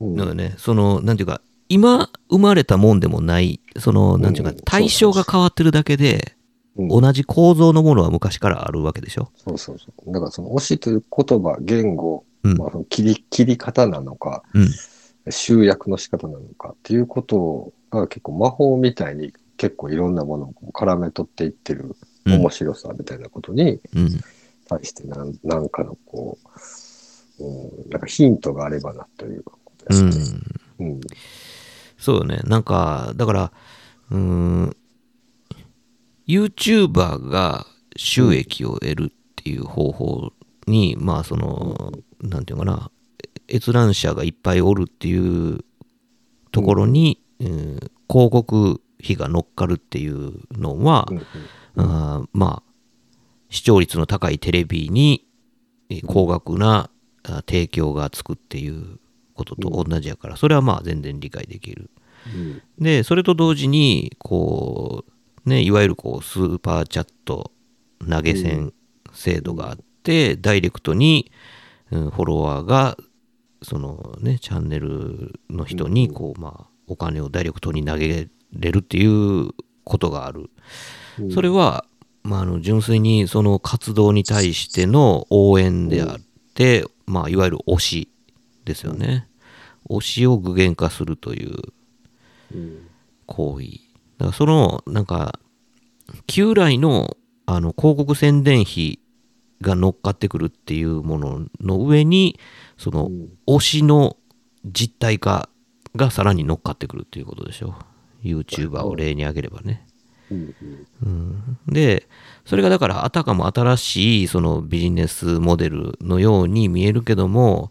うんのよね。その、なんていうか、今生まれたもんでもない、その、なんていうかうん、対象が変わってるだけで、うん同じ構造のものは昔からあるわけでしょ？そうそうそう。だからその推しという言葉、言語、うんまあ、その切り、切り方なのか、うん。集約の仕方なのかっていうことが結構魔法みたいに結構いろんなものを絡め取っていってるうん面白さみたいなことにうん。対してなんなんかのこう、うん、なんかヒントがあればなということでうんすね。。うん。そうよね。なんか、だから、うーん、YouTuber が収益を得るっていう方法に、まあ、その、なんていうのかな、閲覧者がいっぱいおるっていうところに、うん。広告費が乗っかるっていうのは、うんうん。あーまあ、視聴率の高いテレビにえー高額なあ提供がつくっていうことと同じやから、それはまあ全然理解できる。うん。で、それと同時に、こう、ね、いわゆるこう、スーパーチャット投げ銭制度があって、ダイレクトに、うんフォロワーが、そのね、チャンネルの人に、こう、まあ、お金をダイレクトに投げれるっていうことがある。うんそれは、まあ、あの純粋にその活動に対しての応援であって、まあ、いわゆる推しですよね。推しを具現化するといううん行為。だからその、なんか、旧来のあの広告宣伝費が乗っかってくるっていうものの上に、そのうん推しの実体化がさらに乗っかってくるっていうことでしょ。YouTuber を例に挙げればね。うんうんで、それがだからあたかも新しいそのビジネスモデルのように見えるけども、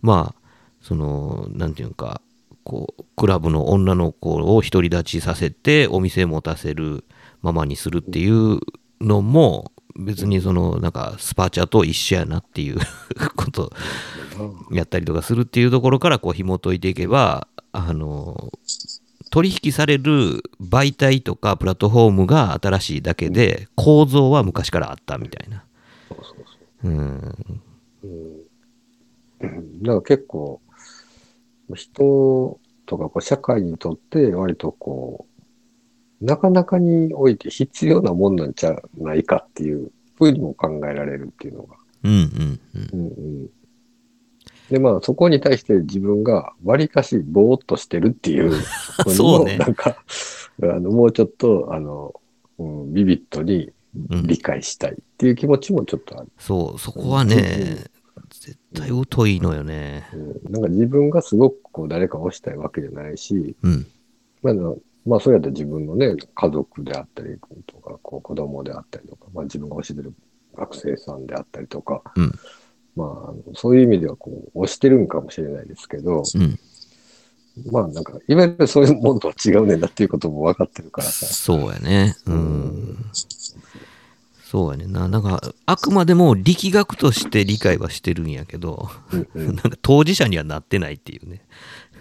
まあ、その、なんていうか、こう、クラブの女の子を独り立ちさせてお店持たせるままにするっていうのも、別にその、なんか、スパチャと一緒やなっていう ことやったりとかするっていうところからこう紐解いていけば、あの、取引される媒体とかプラットフォームが新しいだけで、構造は昔からあったみたいな。そうそうん。うん。だから結構、人とかこう社会にとって割とこう、なかなかにおいて必要なもんなんじゃないかっていうふうにも考えられるっていうのが。うんうんうん。うんうん。で、まあそこに対して自分が割かしぼーっとしてるっていう そうねなんか、あの、もうちょっと、あの、うん、ビビッドにうん理解したいっていう気持ちもちょっとある。そう、そこはね、絶対疎いのよね。うん、なんか自分がすごくこう誰かを推したいわけじゃないし、うん。まあ、なまあ、そうやって自分のね、家族であったりとか、こう子供であったりとか、まあ自分が推してる学生さんであったりとか、うんまあそういう意味ではこう、推してるんかもしれないですけど、うん。まあなんか、いわゆるそういうものとは違うねんだっていうことも分かってるからさ。そうやね。うん。そうやねんな。なんか、あくまでも力学として理解はしてるんやけど、うんうん なんか当事者にはなってないっていうね。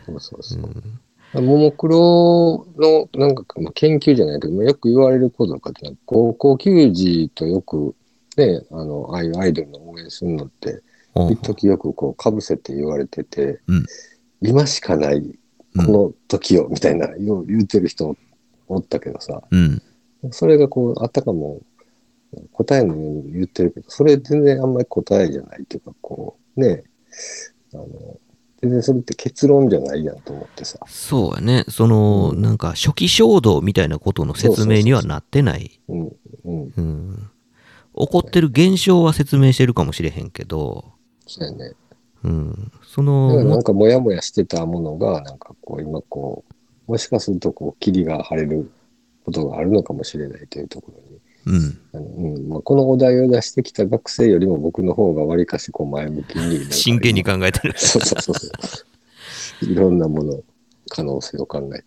そうそうそう。ももクロのなんかまあ研究じゃないけど、まあよく言われることとかって、高校球児とよくね、あの、ああいうアイドルの応援するのって、うん一時よくこう、かぶせて言われてて、うん今しかない、この時を、みたいな、よう言うてる人おったけどさ、うん。それがこう、あたかも答えのように言ってるけど、それ全然あんまり答えじゃないっていうか、こう、ね、あの、全然それって結論じゃないやんと思ってさ。そうやね。その、なんか初期衝動みたいなことの説明にはなってない。うん、うん、うん。起こってる現象は説明してるかもしれへんけど、そうやね。うん。そだからなのん、かモヤモヤしてたものが、なんかこう、今こう、もしかするとこう、霧が晴れることがあるのかもしれないというところに、うん。うんまあ、このお題を出してきた学生よりも僕の方がわりかしこう前向きに真剣に考えてる。そうそうそうそう。いろんなもの、可能性を考えて。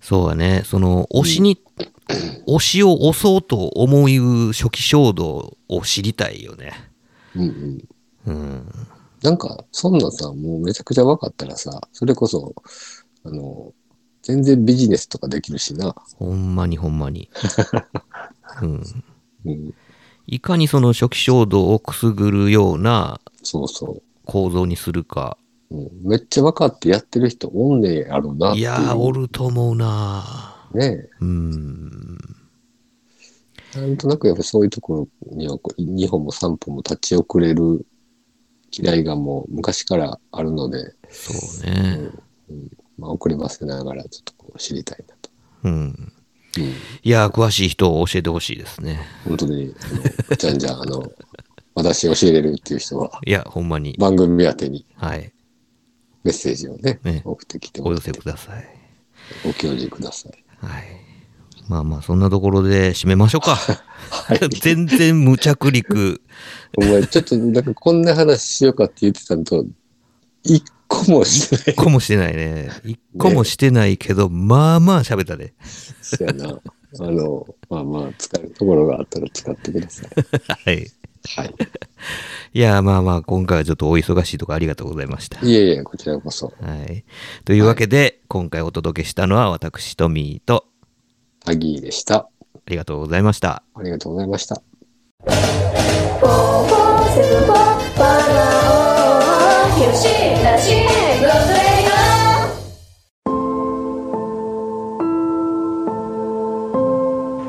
そうやね。その、推しに、推しを押そうと思う初期衝動を知りたいよね。うんうん。うん。なんか、そんなさ、もうめちゃくちゃ分かったらさ、それこそ、あの、全然ビジネスとかできるしな。ほんまにほんまに。うん。うん。いかにその初期衝動をくすぐるようなそうそ構造にするか。う。うん、めっちゃ分かってやってる人おんねやろなっていやー、おると思うなねうん。なんとなくやっぱそういうところにはこう2歩も3歩も立ち遅れる嫌いがもう昔からあるので、そうね。まあ、送りばせながらちょっとこう知りたいなと。うん。うん、いやー、詳しい人を教えてほしいですね。本当に、じゃんじゃん、あの、私教えれるっていう人は、いや、ほんまに。番組宛てにはい。メッセージをね、ね送ってきてお寄せください。ご教示ください。はい。まあまあ、そんなところで締めましょうか。はい。全然無着陸。お前、ちょっと、なんかこんな話しようかって言ってたのと、一個もしてない一。個もしてないね。一個もしてないけど、まあまあ喋ったで。そやな。あの、まあまあ、使えるところがあったら使ってください。はい。はい。いや、まあまあ、今回はちょっとお忙しいとこありがとうございました。いえいえ、こちらこそ。はい。というわけで、今回お届けしたのは私、トミーと、タギーでした。ありがとうございました。ありがとうございました。よ